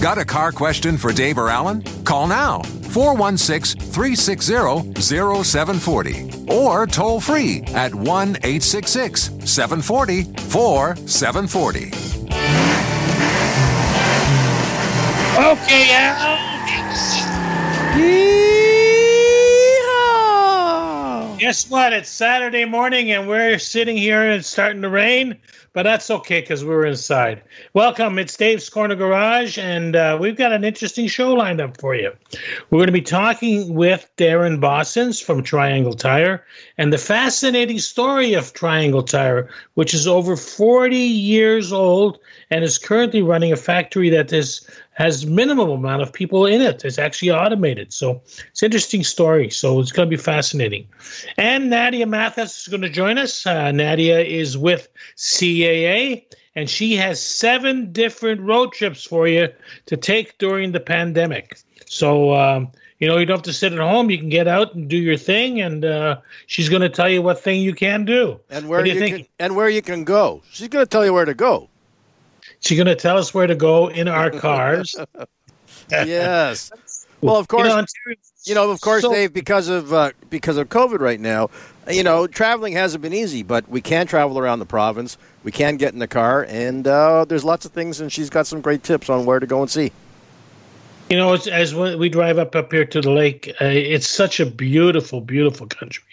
Got a car question for Dave or Alan? Call now 416 360 0740 or toll free at 1 866 740 4740. Okay, Al. Guess what? It's Saturday morning and we're sitting here and it's starting to rain, but that's okay because we're inside. Welcome. It's Dave's Corner Garage, and uh, we've got an interesting show lined up for you. We're going to be talking with Darren Bossens from Triangle Tire and the fascinating story of Triangle Tire, which is over 40 years old and is currently running a factory that is has minimal amount of people in it. It's actually automated. So it's an interesting story. So it's going to be fascinating. And Nadia Mathis is going to join us. Uh, Nadia is with CAA, and she has seven different road trips for you to take during the pandemic. So, um, you know, you don't have to sit at home. You can get out and do your thing, and uh, she's going to tell you what thing you can do. And where you, you can, and where you can go. She's going to tell you where to go. She's going to tell us where to go in our cars. yes. Well, of course, you you know, know, of course, so- Dave, because of uh, because of COVID right now, you know, traveling hasn't been easy. But we can travel around the province. We can get in the car, and uh, there's lots of things. And she's got some great tips on where to go and see. You know, as we we drive up up here to the lake, uh, it's such a beautiful, beautiful country.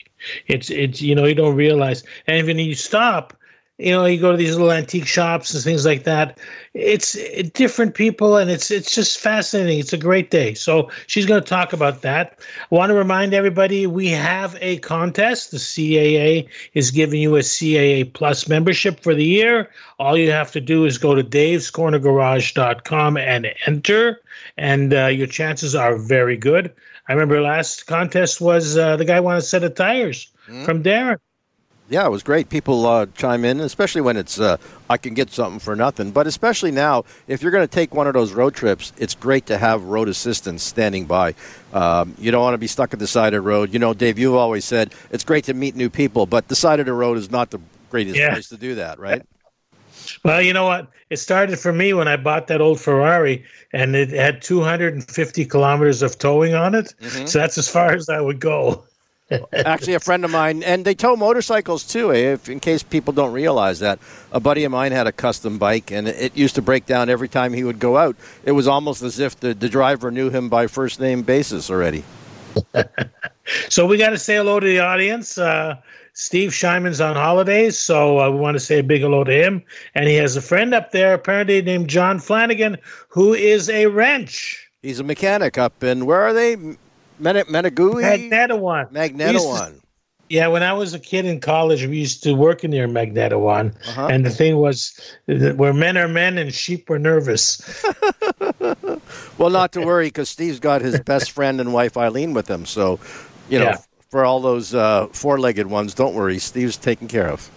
It's it's you know you don't realize, and when you stop, you know you go to these little antique shops and things like that. It's different people, and it's it's just fascinating. It's a great day. So she's going to talk about that. I want to remind everybody we have a contest. The CAA is giving you a CAA Plus membership for the year. All you have to do is go to davescornergarage.com and enter and uh, your chances are very good. I remember last contest was uh, the guy wanted a set of tires from Darren. Yeah, it was great. People uh, chime in, especially when it's uh, I can get something for nothing. But especially now, if you're going to take one of those road trips, it's great to have road assistance standing by. Um, you don't want to be stuck at the side of the road. You know, Dave, you've always said it's great to meet new people, but the side of the road is not the greatest Yeah. place to do that, right? Well, you know what? It started for me when I bought that old Ferrari, and it had 250 kilometers of towing on it. So that's as far as I would go. Actually, a friend of mine, and they tow motorcycles too. eh, If in case people don't realize that, a buddy of mine had a custom bike, and it used to break down every time he would go out. It was almost as if the, the driver knew him by first name basis already. So we got to say hello to the audience. Uh, Steve Shyman's on holidays, so uh, we want to say a big hello to him. And he has a friend up there, apparently named John Flanagan, who is a wrench. He's a mechanic up in where are they? Men- Menagui, Magnetawan. We used to- Magnetowan. Yeah, when I was a kid in college, we used to work near Magnetawan, Uh-huh. and the thing was that where men are men and sheep were nervous. Well, not to worry because Steve's got his best friend and wife Eileen with him. So, you know, Yeah. for all those uh, four-legged ones, don't worry. Steve's taken care of.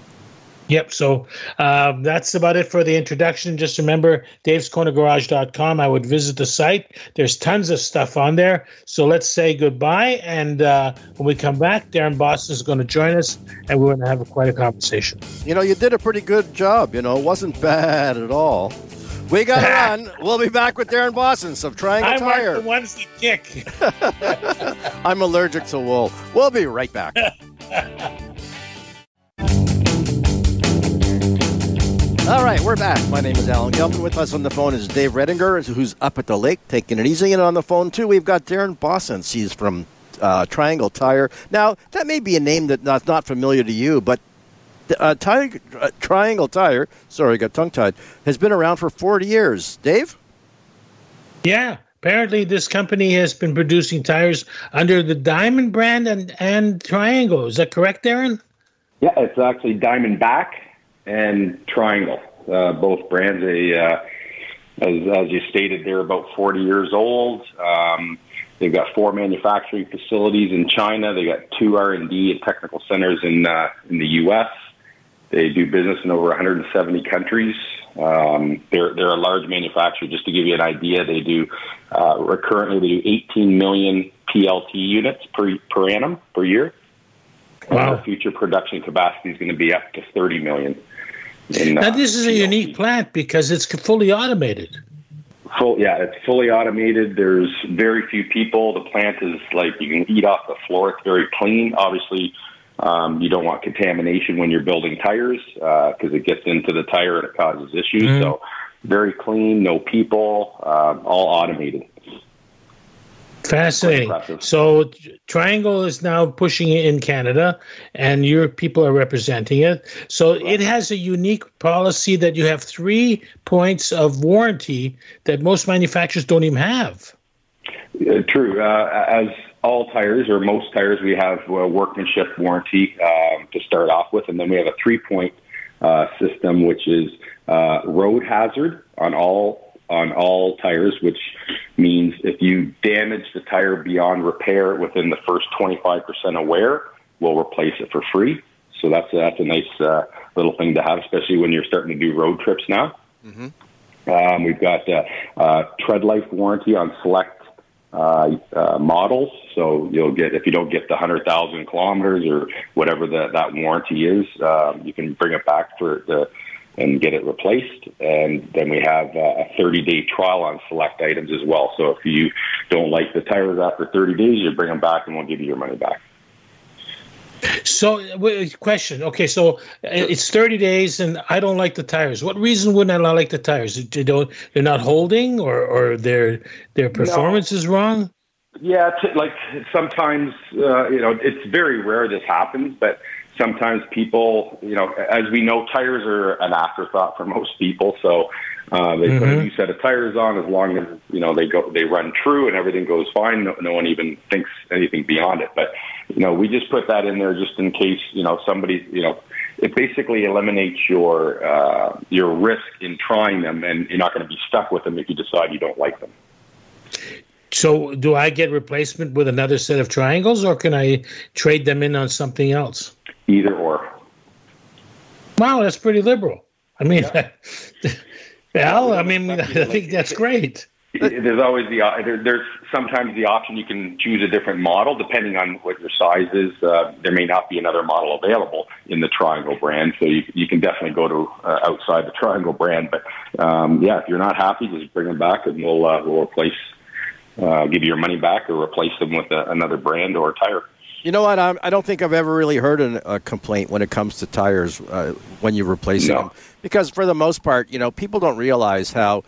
Yep. So um, that's about it for the introduction. Just remember, davescornergarage.com. I would visit the site. There's tons of stuff on there. So let's say goodbye. And uh, when we come back, Darren Boston is going to join us, and we're going to have quite a conversation. You know, you did a pretty good job. You know, it wasn't bad at all. We got to run. We'll be back with Darren Boston of Triangle I Tire. the ones that kick. I'm allergic to wool. We'll be right back. All right, we're back. My name is Alan Gelman. With us on the phone is Dave Redinger, who's up at the lake taking it easy. And on the phone, too, we've got Darren Boston. He's from uh, Triangle Tire. Now, that may be a name that's not, not familiar to you, but uh, tire, uh, Triangle Tire, sorry, I got tongue tied, has been around for 40 years. Dave? Yeah. Apparently, this company has been producing tires under the Diamond brand and, and Triangle. Is that correct, Darren? Yeah, it's actually Diamondback and Triangle, uh, both brands. They uh, as, as you stated, they're about 40 years old. Um, they've got four manufacturing facilities in China. They got two R&D and technical centers in uh, in the U.S. They do business in over 170 countries. Um, they're they're a large manufacturer. Just to give you an idea, they do uh, currently they do 18 million PLT units per per annum per year. Wow. Our future production capacity is going to be up to 30 million. In, now, this is a unique plant because it's fully automated. Full, yeah, it's fully automated. There's very few people. The plant is like you can eat off the floor. It's very clean. Obviously, um, you don't want contamination when you're building tires because uh, it gets into the tire and it causes issues. Mm-hmm. So, very clean, no people, um, all automated. Fascinating. So Triangle is now pushing it in Canada, and your people are representing it. So it has a unique policy that you have three points of warranty that most manufacturers don't even have. Uh, true. Uh, as all tires or most tires, we have a workmanship warranty um, to start off with, and then we have a three-point uh, system, which is uh, road hazard on all on all tires, which means if you damage the tire beyond repair within the first 25% of wear, we'll replace it for free. So that's that's a nice uh, little thing to have, especially when you're starting to do road trips now. Mm-hmm. Um, we've got uh, uh, tread life warranty on select uh, uh, models, so you'll get if you don't get the hundred thousand kilometers or whatever the, that warranty is, um, you can bring it back for the and get it replaced. And then we have uh, a 30 day trial on select items as well. So if you don't like the tires after 30 days, you bring them back and we'll give you your money back. So, question. Okay, so uh, it's 30 days, and I don't like the tires. What reason wouldn't I not like the tires? They don't, they're not holding, or, or their their performance no. is wrong. Yeah, t- like sometimes uh, you know it's very rare this happens, but sometimes people, you know, as we know, tires are an afterthought for most people. So uh, they mm-hmm. put a mm-hmm. new set of tires on as long as you know they go, they run true and everything goes fine. No, no one even thinks anything beyond it. But you know, we just put that in there just in case you know somebody, you know, it basically eliminates your uh, your risk in trying them, and you're not going to be stuck with them if you decide you don't like them. So, do I get replacement with another set of triangles, or can I trade them in on something else? either or. Wow, that's pretty liberal. I mean, yeah. well, I mean, I think that's great. There's always the there's sometimes the option you can choose a different model depending on what your size is. Uh, there may not be another model available in the Triangle brand, so you you can definitely go to uh, outside the Triangle brand. But um, yeah, if you're not happy, just bring them back and we'll uh, we'll replace, uh, give you your money back or replace them with a, another brand or a tire. You know what? I'm, I do not think I've ever really heard an, a complaint when it comes to tires uh, when you replace no. them, because for the most part, you know, people don't realize how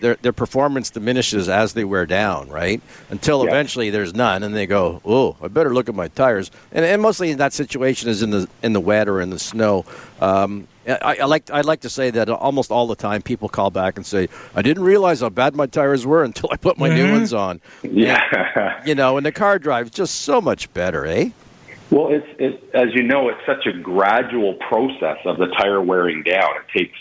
their their performance diminishes as they wear down, right? Until yeah. eventually there's none, and they go, "Oh, I better look at my tires." And, and mostly in that situation is in the in the wet or in the snow. Um, I, I, like I like to say that almost all the time people call back and say, "I didn't realize how bad my tires were until I put my mm-hmm. new ones on." Yeah, and, you know, and the car drives just so much better, eh? Well, it's it, as you know, it's such a gradual process of the tire wearing down. It takes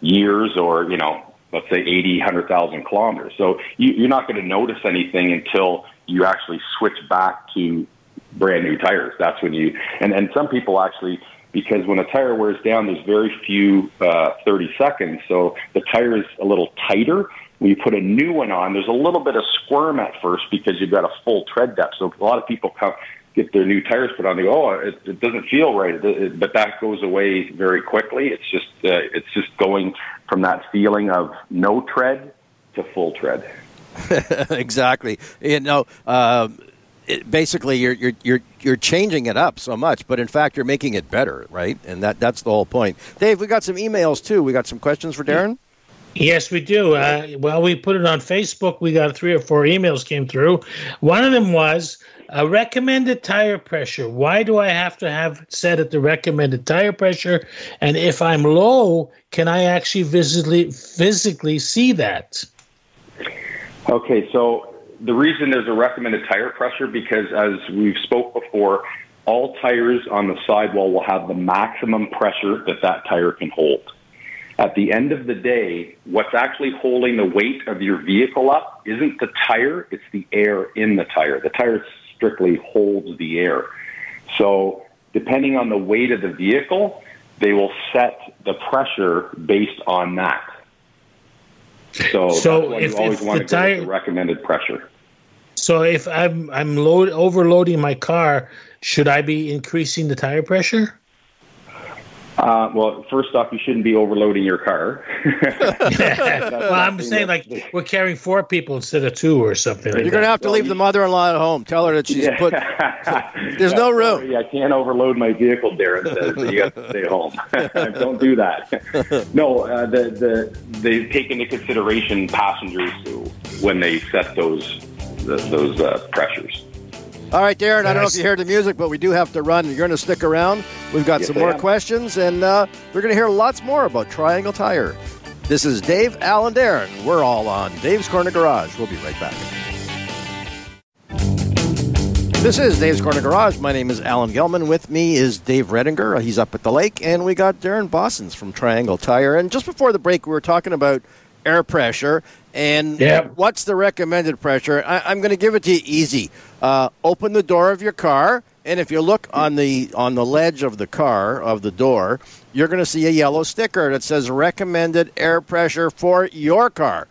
years, or you know, let's say 80, 100,000 kilometers. So you, you're not going to notice anything until you actually switch back to brand new tires. That's when you and and some people actually because when a tire wears down, there's very few uh, 30 seconds, so the tire is a little tighter. When you put a new one on, there's a little bit of squirm at first because you've got a full tread depth. So a lot of people come get their new tires put on, they go, "Oh, it, it doesn't feel right," it, it, but that goes away very quickly. It's just uh, it's just going from that feeling of no tread to full tread. exactly. You know. Um, it, basically you're you're you're you're changing it up so much, but in fact you're making it better, right? And that that's the whole point. Dave, we got some emails too. We got some questions for Darren. Yes, we do. Uh, well, we put it on Facebook. We got three or four emails came through. One of them was a recommended tire pressure. Why do I have to have set at the recommended tire pressure? And if I'm low, can I actually physically physically see that? Okay, so the reason there's a recommended tire pressure because as we've spoke before, all tires on the sidewall will have the maximum pressure that that tire can hold. At the end of the day, what's actually holding the weight of your vehicle up isn't the tire, it's the air in the tire. The tire strictly holds the air. So, depending on the weight of the vehicle, they will set the pressure based on that. So, So if- you always if want to go with tire- the recommended pressure. So if I'm I'm load overloading my car, should I be increasing the tire pressure? Uh, well, first off, you shouldn't be overloading your car. well, I'm something saying that- like we're carrying four people instead of two or something. You're going to have to Well, leave you- the mother-in-law at home. Tell her that she's put. There's no room. Sorry, I can't overload my vehicle, Darren says. So you got to stay home. Don't do that. No, uh, the, the, they take into consideration passengers when they set those the, those uh, pressures. All right, Darren. I don't know if you heard the music, but we do have to run. You're going to stick around. We've got Yes, some more am. questions, and uh, we're going to hear lots more about Triangle Tire. This is Dave, Alan, Darren. We're all on Dave's Corner Garage. We'll be right back. This is Dave's Corner Garage. My name is Alan Gelman. With me is Dave Redinger. He's up at the lake, and we got Darren Bossons from Triangle Tire. And just before the break, we were talking about air pressure and Yep. what's the recommended pressure. I, I'm going to give it to you easy. Uh, open the door of your car, and if you look on the on the ledge of the car of the door, you're going to see a yellow sticker that says recommended air pressure for your car.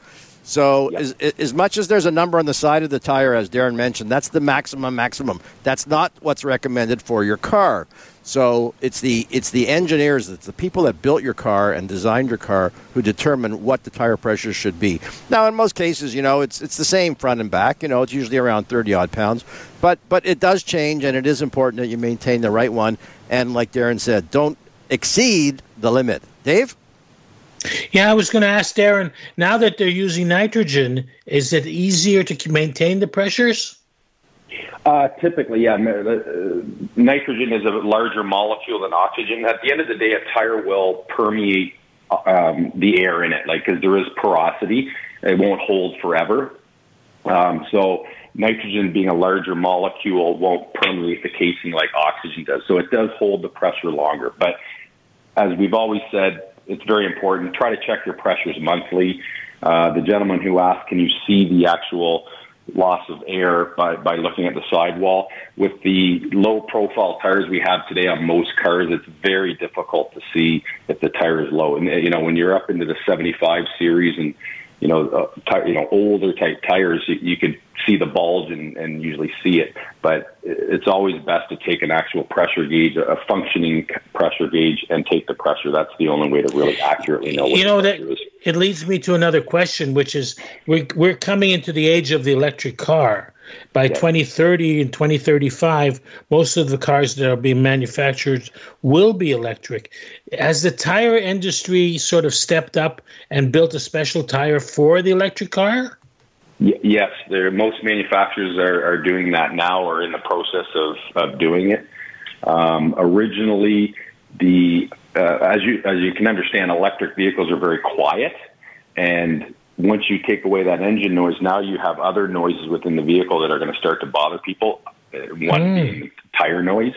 So as, as much as there's a number on the side of the tire, as Darren mentioned, that's the maximum maximum. That's not what's recommended for your car. So it's the it's the engineers, it's the people that built your car and designed your car who determine what the tire pressure should be. Now, in most cases, you know, it's it's the same front and back. You know, it's usually around thirty odd pounds, but but it does change, and it is important that you maintain the right one. And like Darren said, don't exceed the limit. Dave. Yeah, I was going to ask Darren. Now that they're using nitrogen, is it easier to maintain the pressures? Uh, typically, yeah. uh, nitrogen is a larger molecule than oxygen. At the end of the day, a tire will permeate um, the air in it, like because there is porosity. It won't hold forever. Um, so nitrogen, being a larger molecule, won't permeate the casing like oxygen does. So it does hold the pressure longer. But as we've always said, it's very important. Try to check your pressures monthly. Uh, the gentleman who asked, can you see the actual loss of air by, by looking at the sidewall? With the low profile tires we have today on most cars, it's very difficult to see if the tire is low. And, you know, when you're up into the 75 series and, you know, uh, ti- you know, older type tires, you, you could see the bulge and, and usually see it. But it's always best to take an actual pressure gauge, a functioning pressure gauge, and take the pressure. That's the only way to really accurately know what You know that it leads me to another question, which is we're we're coming into the age of the electric car. By 2030 and 2035, most of the cars that are being manufactured will be electric. Has the tire industry sort of stepped up and built a special tire for the electric car? Y- yes. Most manufacturers are, are doing that now, or in the process of, of doing it. Um, originally, the uh, as you as you can understand, electric vehicles are very quiet, and once you take away that engine noise, now you have other noises within the vehicle that are going to start to bother people. Uh, One Mm. being tire noise.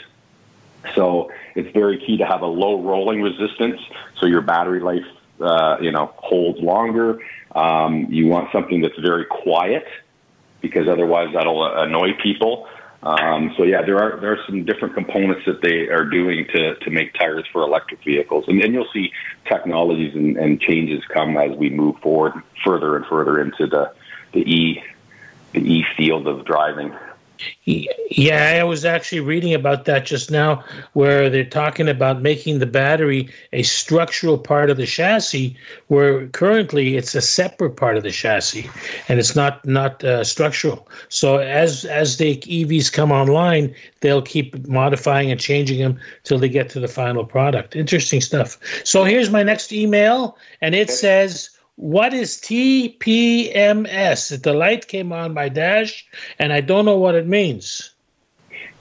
So it's very key to have a low rolling resistance, so your battery life, uh, you know, holds longer. Um, you want something that's very quiet because otherwise that'll uh, annoy people. Um, so yeah, there are there are some different components that they are doing to to make tires for electric vehicles, and, and you'll see technologies and, and changes come as we move forward further and further into the the e the e field of driving. Yeah, I was actually reading about that just now, where they're talking about making the battery a structural part of the chassis, where currently it's a separate part of the chassis, and it's not not uh, structural. So as as the EVs come online, they'll keep modifying and changing them till they get to the final product. Interesting stuff. So here's my next email, and it says. What is TPMS? The light came on my dash, and I don't know what it means.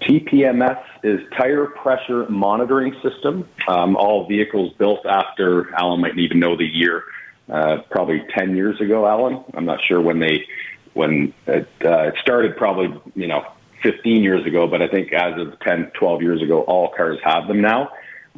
TPMS is Tire Pressure Monitoring System. Um, all vehicles built after, Alan might even know the year, uh, probably 10 years ago, Alan. I'm not sure when they, when it, uh, it started probably, you know, 15 years ago, but I think as of 10, 12 years ago, all cars have them now.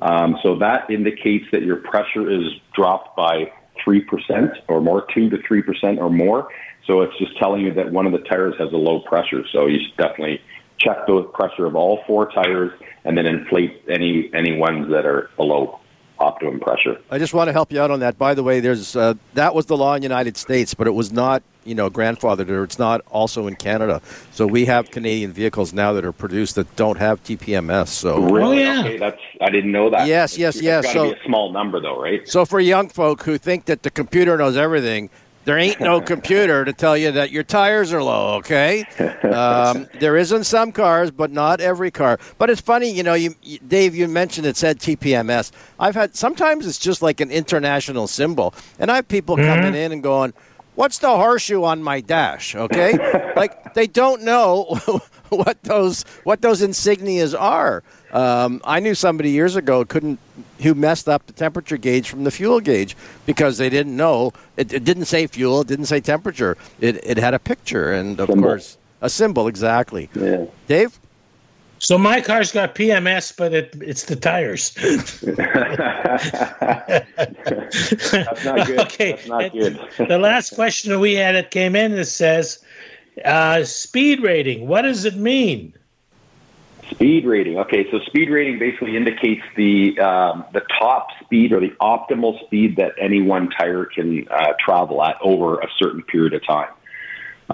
Um, so that indicates that your pressure is dropped by 3% or more, 2 to 3% or more. So it's just telling you that one of the tires has a low pressure. So you should definitely check the pressure of all four tires and then inflate any any ones that are below optimum pressure. I just want to help you out on that. By the way, there's uh, that was the law in the United States, but it was not you know grandfathered or it's not also in Canada. So we have Canadian vehicles now that are produced that don't have TPMS. So really, oh, yeah. okay, that's I didn't know that. Yes, yes, it's yes. So be a small number though, right? So for young folk who think that the computer knows everything, there ain't no computer to tell you that your tires are low. Okay, um, there is in some cars, but not every car. But it's funny, you know, you, you, Dave, you mentioned it said TPMS. I've had sometimes it's just like an international symbol, and I have people mm-hmm. coming in and going, "What's the horseshoe on my dash?" Okay, like they don't know what those what those insignias are. Um, I knew somebody years ago couldn't who messed up the temperature gauge from the fuel gauge because they didn't know it, it didn't say fuel, it didn't say temperature. It it had a picture and of symbol. course a symbol exactly. Yeah. Dave. So my car's got PMS, but it, it's the tires. That's not good. Okay. That's not good. the last question that we had it came in that says, uh, speed rating. What does it mean? Speed rating. Okay, so speed rating basically indicates the um, the top speed or the optimal speed that any one tire can uh, travel at over a certain period of time.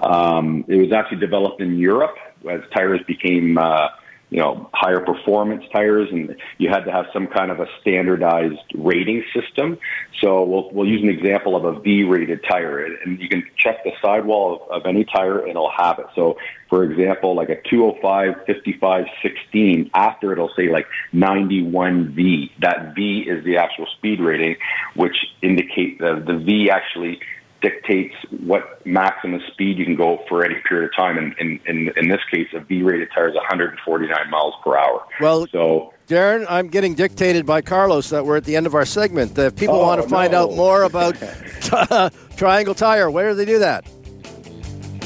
Um, it was actually developed in Europe as tires became uh, you know, higher performance tires, and you had to have some kind of a standardized rating system. So we'll we'll use an example of a V-rated tire, and you can check the sidewall of, of any tire, and it'll have it. So, for example, like a 205, 55, 16, after it'll say like 91V. That V is the actual speed rating, which indicate the the V actually dictates what maximum speed you can go for any period of time. And in, in, in this case, a V-rated tire is 149 miles per hour. Well, so Darren, I'm getting dictated by Carlos that we're at the end of our segment. If people oh, want to find no. out more about Triangle Tire, where do they do that?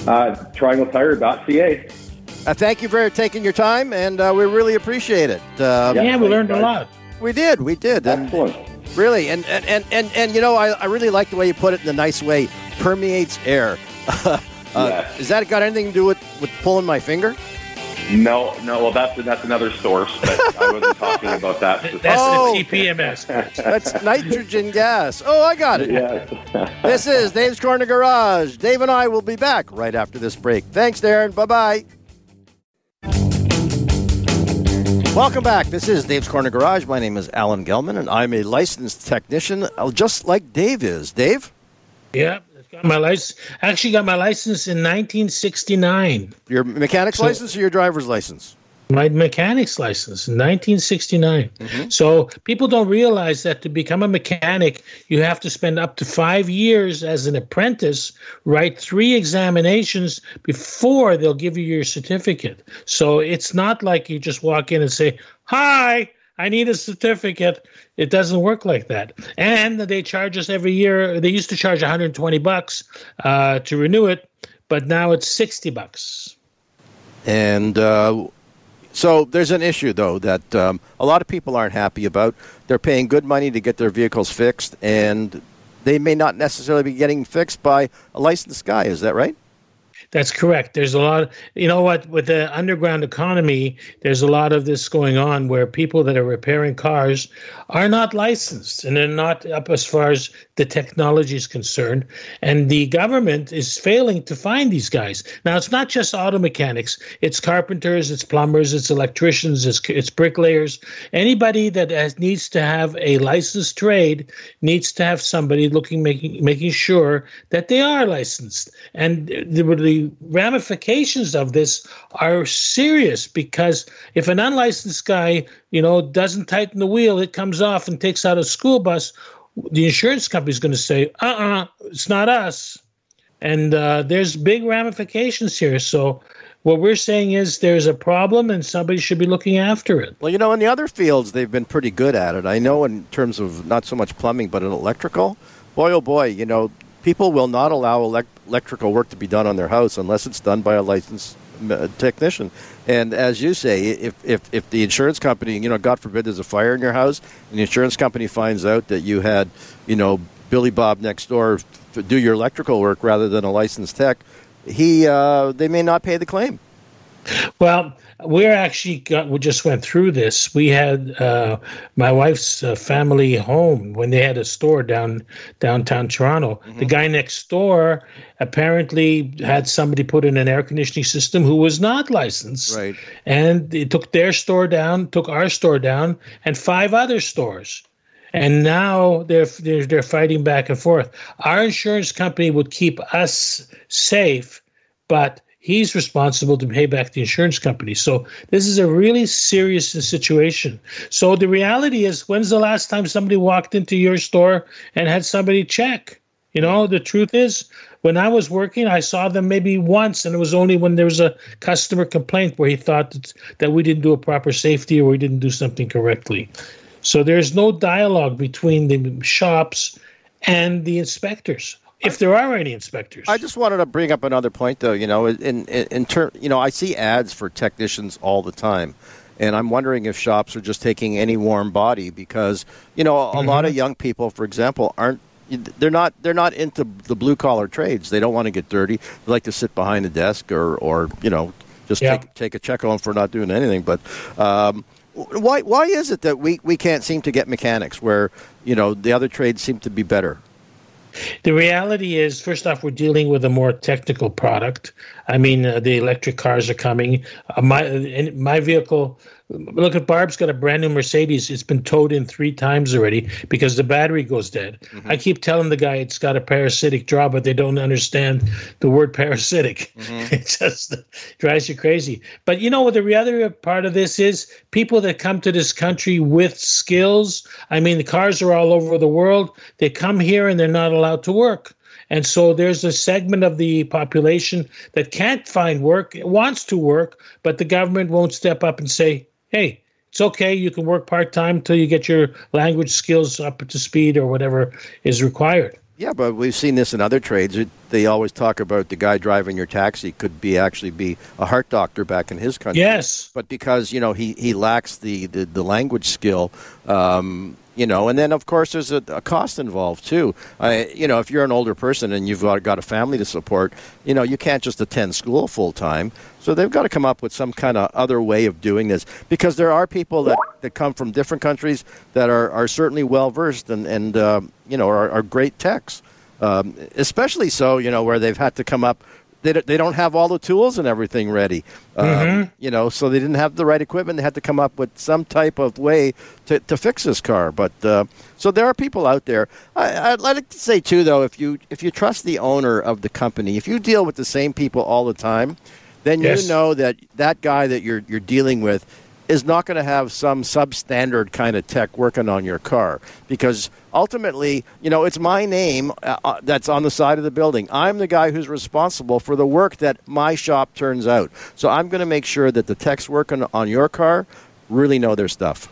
Uh, triangletire.ca. Uh, thank you for taking your time, and uh, we really appreciate it. Uh, yeah, we learned a lot. We did, we did. Excellent. And, Really, and and, and, and, and you know, I, I really like the way you put it in a nice way. Permeates air. uh, yeah. Is that got anything to do with, with pulling my finger? No, no. Well, that's that's another source, but I wasn't talking about that. That's oh, the TPMS. that's nitrogen gas. Oh, I got it. Yes. this is Dave's Corner Garage. Dave and I will be back right after this break. Thanks, Darren. Bye bye. Welcome back. This is Dave's Corner Garage. My name is Alan Gelman, and I'm a licensed technician, uh, just like Dave is. Dave? Yeah, got my license. Actually, got my license in 1969. Your mechanic's so, license or your driver's license? My mechanic's license in 1969. Mm-hmm. So people don't realize that to become a mechanic, you have to spend up to five years as an apprentice, write three examinations before they'll give you your certificate. So it's not like you just walk in and say, Hi, I need a certificate. It doesn't work like that. And they charge us every year. They used to charge 120 bucks uh, to renew it, but now it's 60 bucks. And uh, so there's an issue, though, that um, a lot of people aren't happy about. They're paying good money to get their vehicles fixed, and they may not necessarily be getting fixed by a licensed guy. Is that right? That's correct. There's a lot, of, you know what, with the underground economy, there's a lot of this going on where people that are repairing cars are not licensed and they're not up as far as the technology is concerned. And the government is failing to find these guys. Now, it's not just auto mechanics, it's carpenters, it's plumbers, it's electricians, it's, it's bricklayers. Anybody that has, needs to have a licensed trade needs to have somebody looking, making, making sure that they are licensed. And the, the ramifications of this are serious because if an unlicensed guy, you know, doesn't tighten the wheel, it comes off and takes out a school bus the insurance company is going to say, uh uh-uh, uh, it's not us. And uh, there's big ramifications here. So, what we're saying is there's a problem and somebody should be looking after it. Well, you know, in the other fields, they've been pretty good at it. I know in terms of not so much plumbing, but in electrical, boy, oh boy, you know, people will not allow elect- electrical work to be done on their house unless it's done by a licensed technician. And as you say, if, if, if the insurance company, you know, God forbid there's a fire in your house, and the insurance company finds out that you had, you know, Billy Bob next door do your electrical work rather than a licensed tech, he uh, they may not pay the claim. Well, we're actually got, we just went through this. We had uh, my wife's uh, family home when they had a store down downtown Toronto. Mm-hmm. The guy next door apparently had somebody put in an air conditioning system who was not licensed, right? And it took their store down, took our store down, and five other stores. And now they're, they're they're fighting back and forth. Our insurance company would keep us safe, but he's responsible to pay back the insurance company. So this is a really serious situation. So the reality is, when's the last time somebody walked into your store and had somebody check? You know, the truth is, when I was working, I saw them maybe once, and it was only when there was a customer complaint where he thought that, that we didn't do a proper safety or we didn't do something correctly. So there's no dialogue between the shops and the inspectors if there are any inspectors. I just wanted to bring up another point, though. You know, in in, in turn, you know, I see ads for technicians all the time, and I'm wondering if shops are just taking any warm body because you know a mm-hmm. lot of mm-hmm. young people, for example, aren't. They're not. They're not into the blue collar trades. They don't want to get dirty. They like to sit behind a desk or, or you know, just yeah. take take a check on for not doing anything. But um, why why is it that we, we can't seem to get mechanics where you know the other trades seem to be better? The reality is, first off, we're dealing with a more technical product. I mean, uh, the electric cars are coming. Uh, my my vehicle Look at Barb's got a brand new Mercedes. It's been towed in three times already because the battery goes dead. Mm-hmm. I keep telling the guy it's got a parasitic draw, but they don't understand the word parasitic. Mm-hmm. It just drives you crazy. But you know what? The other part of this is people that come to this country with skills. I mean, the cars are all over the world. They come here and they're not allowed to work. And so there's a segment of the population that can't find work, wants to work, but the government won't step up and say, hey, it's okay. You can work part time until you get your language skills up to speed or whatever is required. Yeah, but we've seen this in other trades. It, they always talk about the guy driving your taxi could be actually be a heart doctor back in his country. Yes, but because you know he, he lacks the, the, the language skill, um, you know, and then of course there's a, a cost involved too. Uh, you know, if you're an older person and you've got, got a family to support, you know, you can't just attend school full time. So they've got to come up with some kind of other way of doing this because there are people that, that come from different countries that are, are certainly well versed and, and uh, you know, are, are great techs. Um, especially so, you know, where they've had to come up they, they don't have all the tools and everything ready. Um, mm-hmm. You know, so they didn't have the right equipment. They had to come up with some type of way to, to fix this car. But uh, so there are people out there. I, I'd like to say too, though, if you if you trust the owner of the company, if you deal with the same people all the time, then yes. you know that that guy that you're you're dealing with is not going to have some substandard kind of tech working on your car because ultimately, you know, it's my name uh, uh, that's on the side of the building. I'm the guy who's responsible for the work that my shop turns out. So I'm going to make sure that the techs working on your car really know their stuff.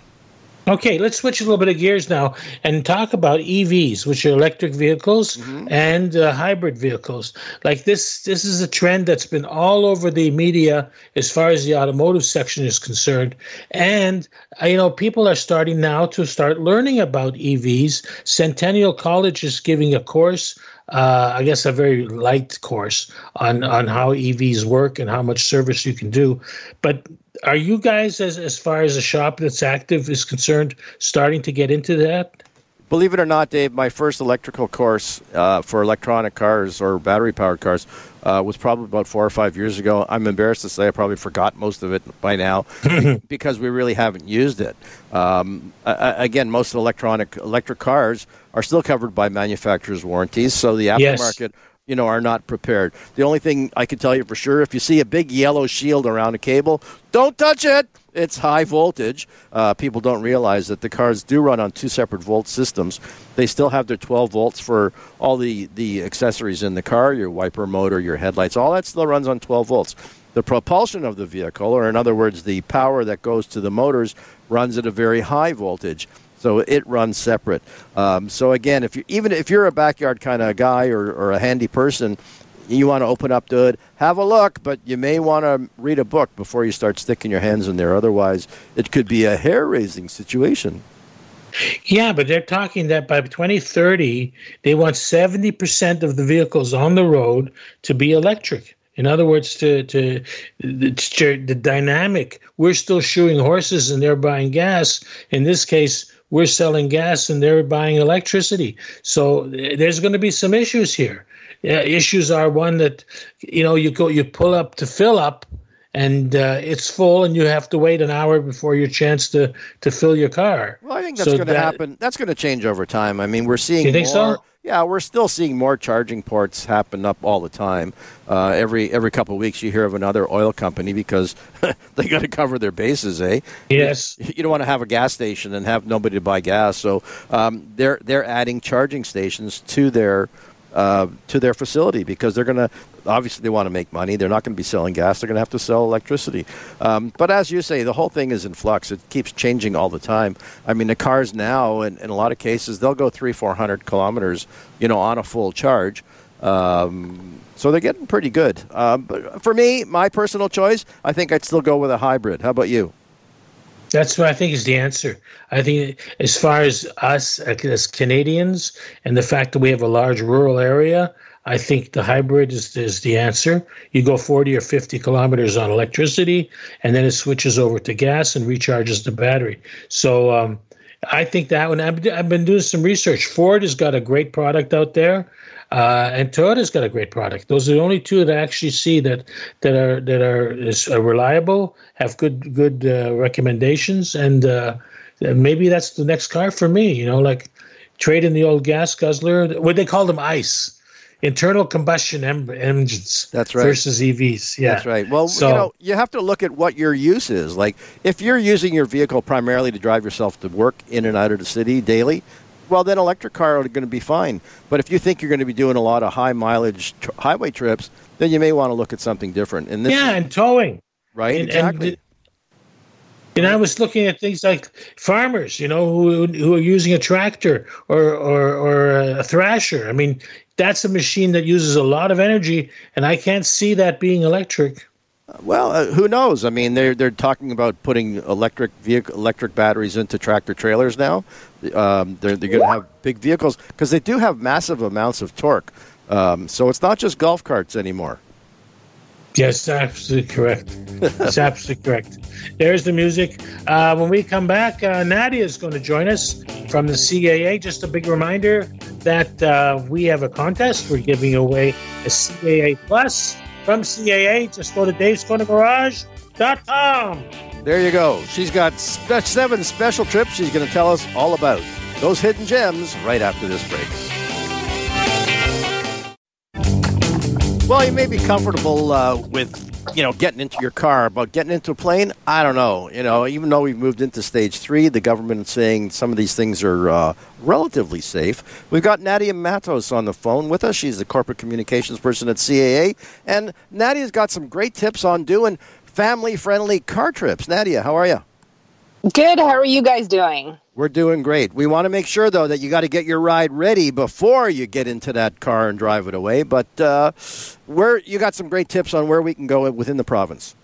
Okay, let's switch a little bit of gears now and talk about EVs, which are electric vehicles mm-hmm. and uh, hybrid vehicles. Like this, this is a trend that's been all over the media as far as the automotive section is concerned. And uh, you know, people are starting now to start learning about EVs. Centennial College is giving a course uh, I guess a very light course on on how EVs work and how much service you can do. But are you guys, as as far as a shop that's active is concerned, starting to get into that? Believe it or not, Dave, my first electrical course uh, for electronic cars or battery powered cars uh, was probably about four or five years ago. I'm embarrassed to say I probably forgot most of it by now because we really haven't used it. Um, again, most electronic electric cars are still covered by manufacturer's warranties, so the aftermarket. Yes you know, are not prepared. The only thing I can tell you for sure, if you see a big yellow shield around a cable, don't touch it. It's high voltage. Uh, people don't realize that the cars do run on two separate volt systems. They still have their 12 volts for all the, the accessories in the car, your wiper motor, your headlights, all that still runs on 12 volts. The propulsion of the vehicle, or in other words, the power that goes to the motors, runs at a very high voltage. So it runs separate. Um, so again, if you even if you're a backyard kind of guy or, or a handy person, you want to open up to it, have a look, but you may want to read a book before you start sticking your hands in there. Otherwise, it could be a hair raising situation. Yeah, but they're talking that by 2030, they want 70% of the vehicles on the road to be electric. In other words, to, to, to the dynamic, we're still shoeing horses and they're buying gas. In this case, we're selling gas and they're buying electricity. So there's going to be some issues here. Uh, issues are one that you know you go you pull up to fill up and uh, it's full and you have to wait an hour before your chance to to fill your car. Well, I think that's so going to happen. That's going to change over time. I mean, we're seeing you think more, so? Yeah, we're still seeing more charging ports happen up all the time. Uh, every every couple of weeks, you hear of another oil company because they got to cover their bases, eh? Yes. You, don't want to have a gas station and have nobody to buy gas, so um, they're they're adding charging stations to their uh, to their facility because they're going to obviously they want to make money. They're not going to be selling gas. They're going to have to sell electricity. Um, but as you say, the whole thing is in flux. It keeps changing all the time. I mean, the cars now, in, in a lot of cases, they'll go three, four hundred kilometers, you know, on a full charge. Um, so they're getting pretty good. Um, but for me, my personal choice, I think I'd still go with a hybrid. How about you? That's what I think is the answer. I think as far as us as Canadians and the fact that we have a large rural area, I think the hybrid is, is the answer. You go 40 or 50 kilometers on electricity, and then it switches over to gas and recharges the battery. So um, I think that one, I've, I've been doing some research. Ford has got a great product out there. Uh, and Toyota's got a great product. Those are the only two that I actually see that that are that are, is, are reliable, have good good uh, recommendations, and uh, maybe that's the next car for me. You know, like trade in the old gas guzzler. What they call them, ICE internal combustion em- engines. That's right. Versus EVs. Yeah. That's right. Well, so, you know, you have to look at what your use is. Like, if you're using your vehicle primarily to drive yourself to work in and out of the city daily, well, then electric car are going to be fine. But if you think you're going to be doing a lot of high mileage tr- highway trips, then you may want to look at something different. And this yeah, and towing. Right. And, exactly. And, and I was looking at things like farmers, you know, who, who are using a tractor or, or, or a thrasher. I mean, that's a machine that uses a lot of energy, and I can't see that being electric. Well, uh, who knows? I mean, they're they're talking about putting electric vehicle electric batteries into tractor trailers now. Um, they're they're going to have big vehicles because they do have massive amounts of torque. Um, so it's not just golf carts anymore. Yes, absolutely correct. That's absolutely correct. There's the music. Uh, when we come back, uh, Nadia is going to join us from the CAA. Just a big reminder that uh, we have a contest. We're giving away a CAA Plus from CAA. Just go to davescornergarage.com. There you go. She's got spe- seven special trips she's going to tell us all about. Those hidden gems right after this break. Well, you may be comfortable uh, with you know getting into your car, but getting into a plane, I don't know. You know, even though we've moved into stage three, the government is saying some of these things are uh, relatively safe. We've got Nadia Matos on the phone with us. She's the corporate communications person at CAA, and Nadia's got some great tips on doing family-friendly car trips. Nadia, how are you? Good. How are you guys doing? We're doing great. We want to make sure, though, that you got to get your ride ready before you get into that car and drive it away. But uh, where you got some great tips on where we can go within the province.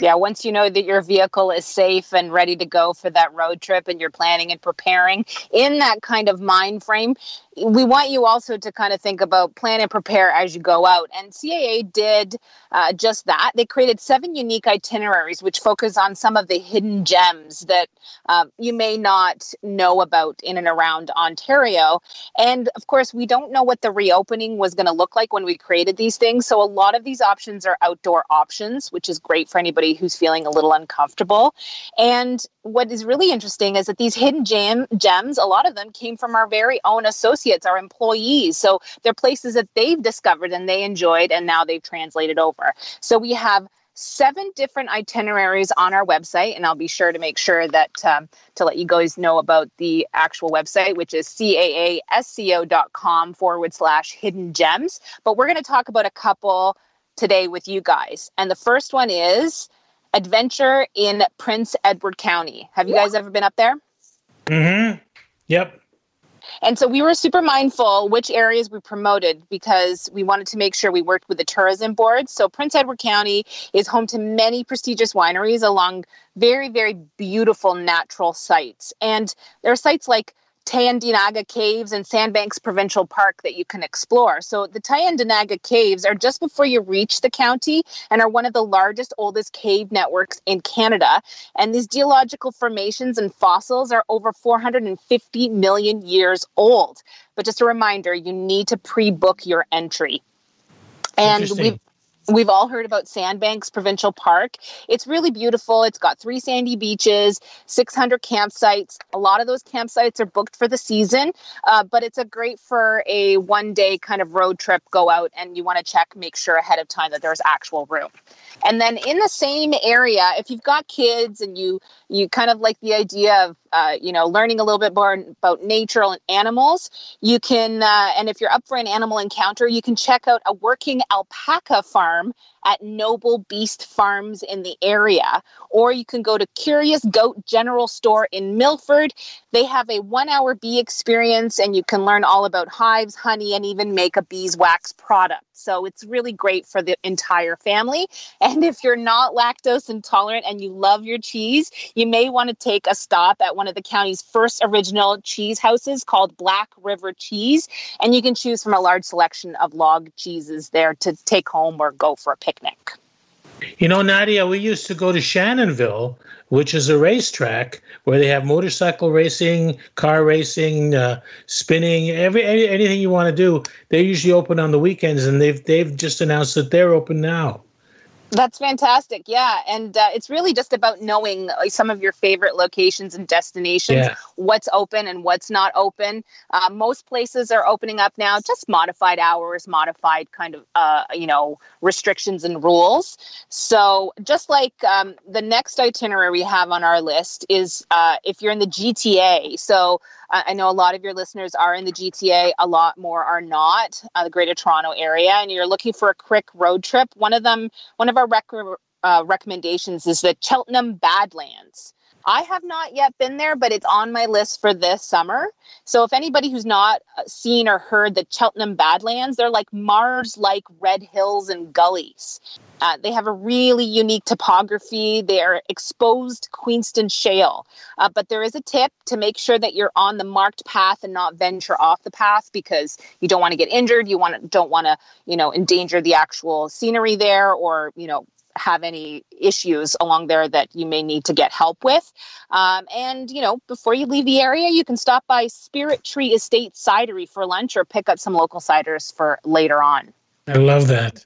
Yeah, once you know that your vehicle is safe and ready to go for that road trip and you're planning and preparing in that kind of mind frame, we want you also to kind of think about plan and prepare as you go out. And CAA did uh, just that. They created seven unique itineraries which focus on some of the hidden gems that uh, you may not know about in and around Ontario. And of course, we don't know what the reopening was going to look like when we created these things. So a lot of these options are outdoor options, which is great for anybody who's feeling a little uncomfortable. And what is really interesting is that these hidden gem- gems, a lot of them came from our very own associates, our employees. So they're places that they've discovered and they enjoyed, and now they've translated over. So we have seven different itineraries on our website and i'll be sure to make sure that um, to let you guys know about the actual website which is caasco.com forward slash hidden gems but we're going to talk about a couple today with you guys and the first one is adventure in Prince Edward County. Have you guys ever been up there? Mm-hmm. Yep. And so we were super mindful which areas we promoted because we wanted to make sure we worked with the tourism board. So Prince Edward County is home to many prestigious wineries along very, very beautiful natural sites. And there are sites like Tyendinaga Caves and Sandbanks Provincial Park that you can explore. So the Tyendinaga Caves are just before you reach the county and are one of the largest, oldest cave networks in Canada. And these geological formations and fossils are over 450 million years old. But just a reminder, you need to pre-book your entry. And we've We've all heard about Sandbanks Provincial Park. It's really beautiful. It's got three sandy beaches, 600 campsites. A lot of those campsites are booked for the season, uh, but it's a great for a one day kind of road trip. Go out and you want to check, make sure ahead of time that there's actual room. And then in the same area, if you've got kids and you you kind of like the idea of uh, you know learning a little bit more about nature and animals, you can. Uh, and if you're up for an animal encounter, you can check out a working alpaca farm at Noble Beast Farms in the area, or you can go to Curious Goat General Store in Milford. They have a one hour bee experience, and you can learn all about hives, honey, and even make a beeswax product. So it's really great for the entire family. And if you're not lactose intolerant and you love your cheese, you may want to take a stop at one of the county's first original cheese houses called Black River Cheese. And you can choose from a large selection of log cheeses there to take home or go for a picnic. You know, Nadia, we used to go to Shannonville, which is a racetrack where they have motorcycle racing, car racing, uh, spinning, every any, anything you want to do. They're usually open on the weekends, and they've they've just announced that they're open now. That's fantastic. Yeah. And uh, it's really just about knowing uh, some of your favorite locations and destinations, yeah. what's open and what's not open. Uh, most places are opening up now, just modified hours, modified kind of, uh, you know, restrictions and rules. So just like um, the next itinerary we have on our list is uh, if you're in the GTA. So I know a lot of your listeners are in the GTA, a lot more are not, uh, the Greater Toronto area, and you're looking for a quick road trip. One of them, one of our rec- uh, recommendations is the Cheltenham Badlands. I have not yet been there, but it's on my list for this summer. So if anybody who's not uh, seen or heard the Cheltenham Badlands, they're like Mars like red hills and gullies. Uh, they have a really unique topography. They are exposed Queenston shale. Uh, but there is a tip to make sure that you're on the marked path and not venture off the path because you don't want to get injured. You want don't want to, you know, endanger the actual scenery there or, you know, have any issues along there that you may need to get help with. Um, and, you know, before you leave the area, you can stop by Spirit Tree Estate Cidery for lunch or pick up some local ciders for later on. I love that.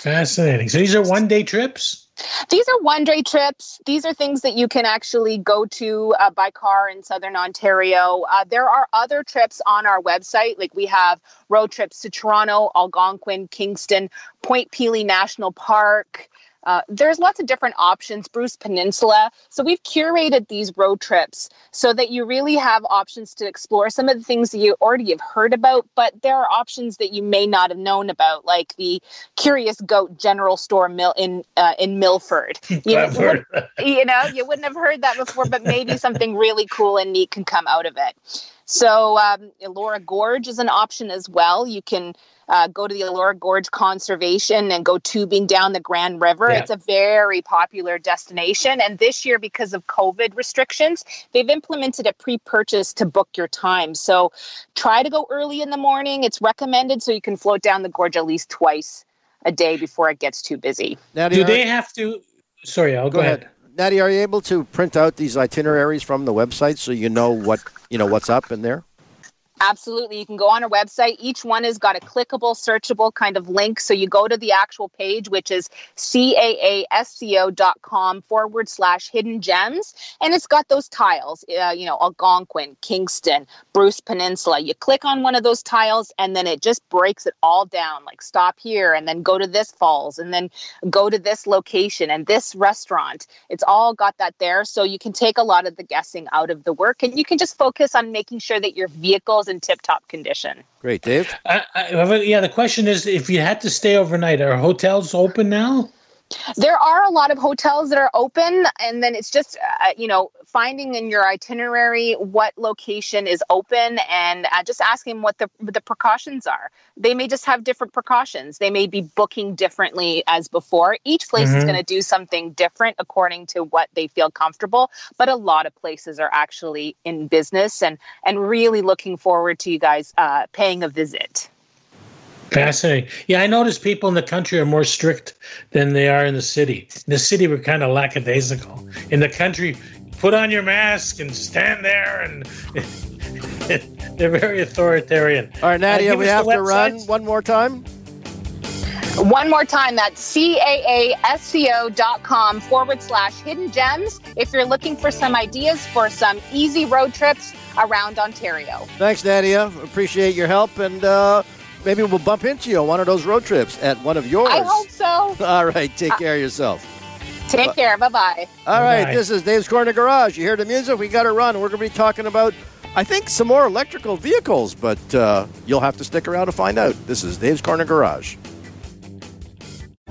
Fascinating. So these are one day trips? These are one day trips. These are things that you can actually go to uh, by car in Southern Ontario. Uh, there are other trips on our website. Like we have road trips to Toronto, Algonquin, Kingston, Point Pelee National Park. Uh, there's lots of different options, Bruce Peninsula. So we've curated these road trips so that you really have options to explore some of the things that you already have heard about, but there are options that you may not have known about, like the Curious Goat General Store mill in uh, in Milford. You, know, you know, you wouldn't have heard that before, but maybe something really cool and neat can come out of it. So um, Elora Gorge is an option as well. You can uh, go to the Elora Gorge Conservation and go tubing down the Grand River. Yeah. It's a very popular destination. And this year, because of COVID restrictions, they've implemented a pre purchase to book your time. So try to go early in the morning. It's recommended so you can float down the gorge at least twice a day before it gets too busy. Now, do they have to? Sorry, I'll go, go ahead. ahead. Natty, are you able to print out these itineraries from the website so you know what you know what's up in there? Absolutely. You can go on our website. Each one has got a clickable, searchable kind of link. So you go to the actual page, which is caasco.com forward slash hidden gems. And it's got those tiles, uh, you know, Algonquin, Kingston, Bruce Peninsula. You click on one of those tiles and then it just breaks it all down like stop here and then go to this falls and then go to this location and this restaurant. It's all got that there. So you can take a lot of the guessing out of the work and you can just focus on making sure that your vehicles in tip top condition. Great, Dave. I, I, yeah, the question is, if you had to stay overnight, are hotels open now? There are a lot of hotels that are open, and then it's just uh, you know finding in your itinerary what location is open and uh, just asking what the the precautions are. They may just have different precautions. They may be booking differently as before. Each place mm-hmm. is going to do something different according to what they feel comfortable. But a lot of places are actually in business and and really looking forward to you guys uh, paying a visit. Fascinating. Yeah, I notice people in the country are more strict than they are in the city. In the city, we're kind of lackadaisical. In the country, put on your mask and stand there, and they're very authoritarian. All right, Nadia, uh, we have to run one more time. One more time, that's caasco.com forward slash hidden gems if you're looking for some ideas for some easy road trips around Ontario. Thanks, Nadia. Appreciate your help and uh, maybe we'll bump into you on one of those road trips at one of yours. I hope so. All right, take care of yourself. Take care. Bye bye. All right, Bye-bye. this is Dave's Corner Garage. You hear the music? We got to run. We're going to be talking about, I think, some more electrical vehicles, but uh, you'll have to stick around to find out. This is Dave's Corner Garage.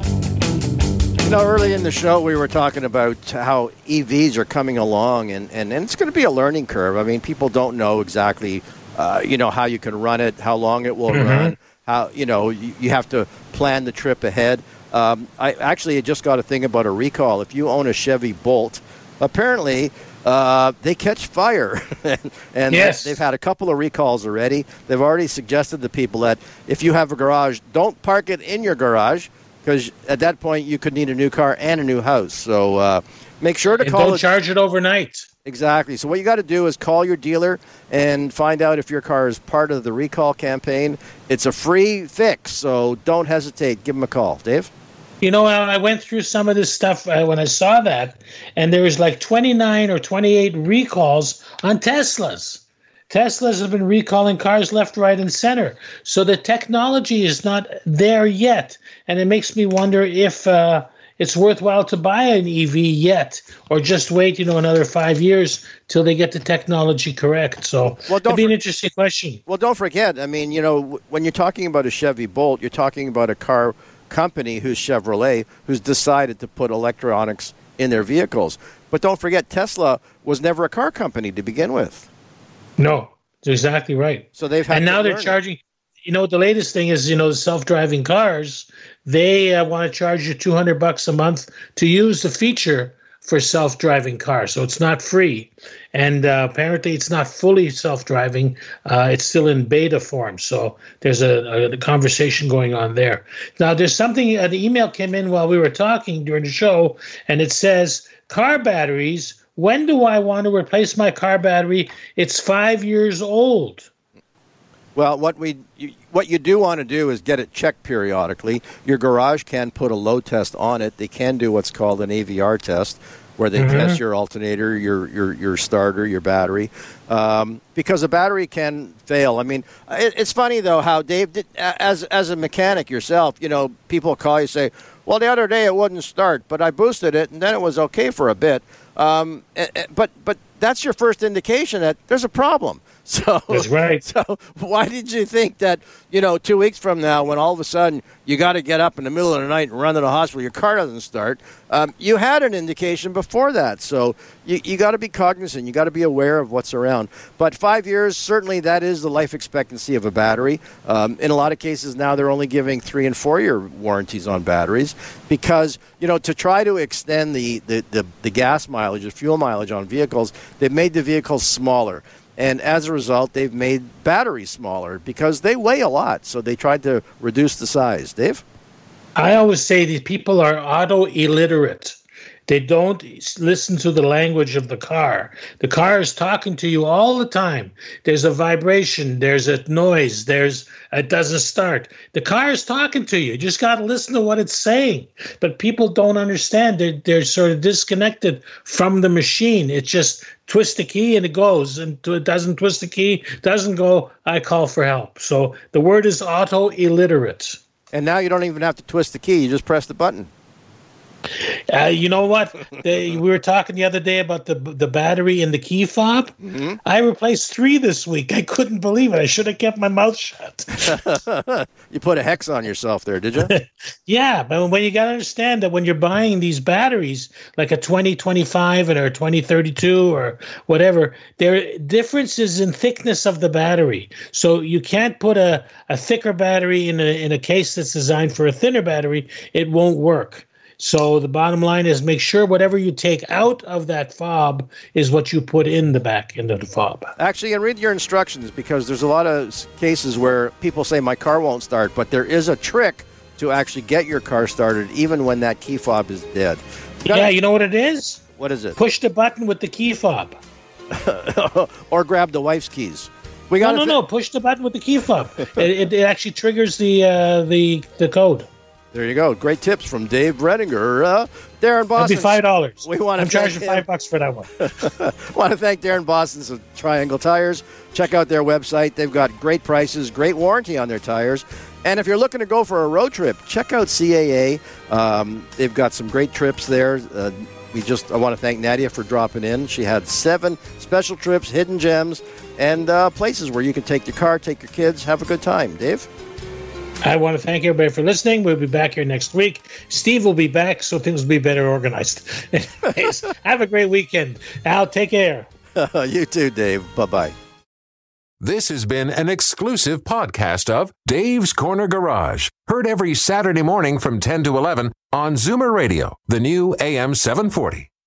You know, early in the show, we were talking about how EVs are coming along, and, and, and it's going to be a learning curve. I mean, people don't know exactly uh, you know how you can run it, how long it will mm-hmm. run, how you know you, you, have to plan the trip ahead. Um, I actually just got a thing about a recall. If you own a Chevy Bolt, apparently uh, they catch fire, and, and yes. they've had a couple of recalls already. They've already suggested to people that if you have a garage, don't park it in your garage because at that point you could need a new car and a new house. So uh, make sure to and call. Don't it. charge it overnight. Exactly. So what you got to do is call your dealer and find out if your car is part of the recall campaign. It's a free fix, so don't hesitate. Give them a call, Dave. You know, I went through some of this stuff uh, when I saw that, and there was like 29 or 28 recalls on Teslas. Teslas have been recalling cars left, right, and center. So the technology is not there yet, and it makes me wonder if. Uh, it's worthwhile to buy an EV yet, or just wait, you know, another five years till they get the technology correct. So well, it'd be an interesting question. Well, don't forget. I mean, you know, when you're talking about a Chevy Bolt, you're talking about a car company who's Chevrolet, who's decided to put electronics in their vehicles. But don't forget, Tesla was never a car company to begin with. No, exactly right. So they've had and now they're charging. It. You know, the latest thing is, you know, self-driving cars they uh, want to charge you 200 bucks a month to use the feature for self-driving cars so it's not free. And uh, apparently it's not fully self-driving uh, it's still in beta form so there's a, a, conversation going on there. Now there's something an email came in while we were talking during the show and it says car batteries when do i want to replace my car battery? It's five years old well, what we you, what you do want to do is get it checked periodically. Your garage can put a load test on it. They can do what's called an AVR test, where they mm-hmm. test your alternator, your your your starter, your battery, um, because a battery can fail. I mean, it, it's funny though how Dave, did, as as a mechanic yourself, you know, people call you say, "Well, the other day it wouldn't start, but I boosted it and then it was okay for a bit." Um, but but that's your first indication that there's a problem. So that's right. So why did you think that you know two weeks from now, when all of a sudden you got to get up in the middle of the night and run to the hospital, your car doesn't start? Um, you had an indication before that, so you, you got to be cognizant. You got to be aware of what's around. But five years, certainly, that is the life expectancy of a battery. Um, in a lot of cases now, they're only giving three and four year warranties on batteries because you know to try to extend the the, the, the gas mileage, the fuel mileage on vehicles, they've made the vehicles smaller. And as a result, they've made batteries smaller because they weigh a lot. So they tried to reduce the size. Dave? I always say these people are auto illiterate. They don't listen to the language of the car. The car is talking to you all the time. There's a vibration, there's a noise, there's it doesn't start. The car is talking to you. You just got to listen to what it's saying. But people don't understand. They're, they're sort of disconnected from the machine. It just twist the key and it goes, and it doesn't twist the key, doesn't go. I call for help. So the word is auto illiterate. And now you don't even have to twist the key. You just press the button. Uh, you know what? They, we were talking the other day about the the battery in the key fob. Mm-hmm. I replaced three this week. I couldn't believe it. I should have kept my mouth shut. you put a hex on yourself there, did you? yeah, but when you got to understand that when you're buying these batteries, like a 2025 and or 2032 or whatever, there are differences in thickness of the battery. So you can't put a, a thicker battery in a in a case that's designed for a thinner battery. It won't work. So the bottom line is make sure whatever you take out of that fob is what you put in the back end of the fob. Actually, and read your instructions because there's a lot of cases where people say my car won't start, but there is a trick to actually get your car started even when that key fob is dead. You yeah, you know what it is? What is it? Push the button with the key fob. or grab the wife's keys. We got no, no, no. Push the button with the key fob. it, it, it, actually triggers the uh, the the code. There you go. Great tips from Dave Redinger. Uh, Darren Boston. Be five dollars. We want to. I'm charging him. five bucks for that one. want to thank Darren Boston's of Triangle Tires. Check out their website. They've got great prices, great warranty on their tires. And if you're looking to go for a road trip, check out CAA. Um, they've got some great trips there. Uh, we just I want to thank Nadia for dropping in. She had seven special trips, hidden gems, and uh, places where you can take your car, take your kids, have a good time. Dave. I want to thank everybody for listening. We'll be back here next week. Steve will be back, so things will be better organized. Anyways, have a great weekend. Al, take care. you too, Dave. Bye bye. This has been an exclusive podcast of Dave's Corner Garage. Heard every Saturday morning from 10 to 11 on Zoomer Radio, the new AM 740.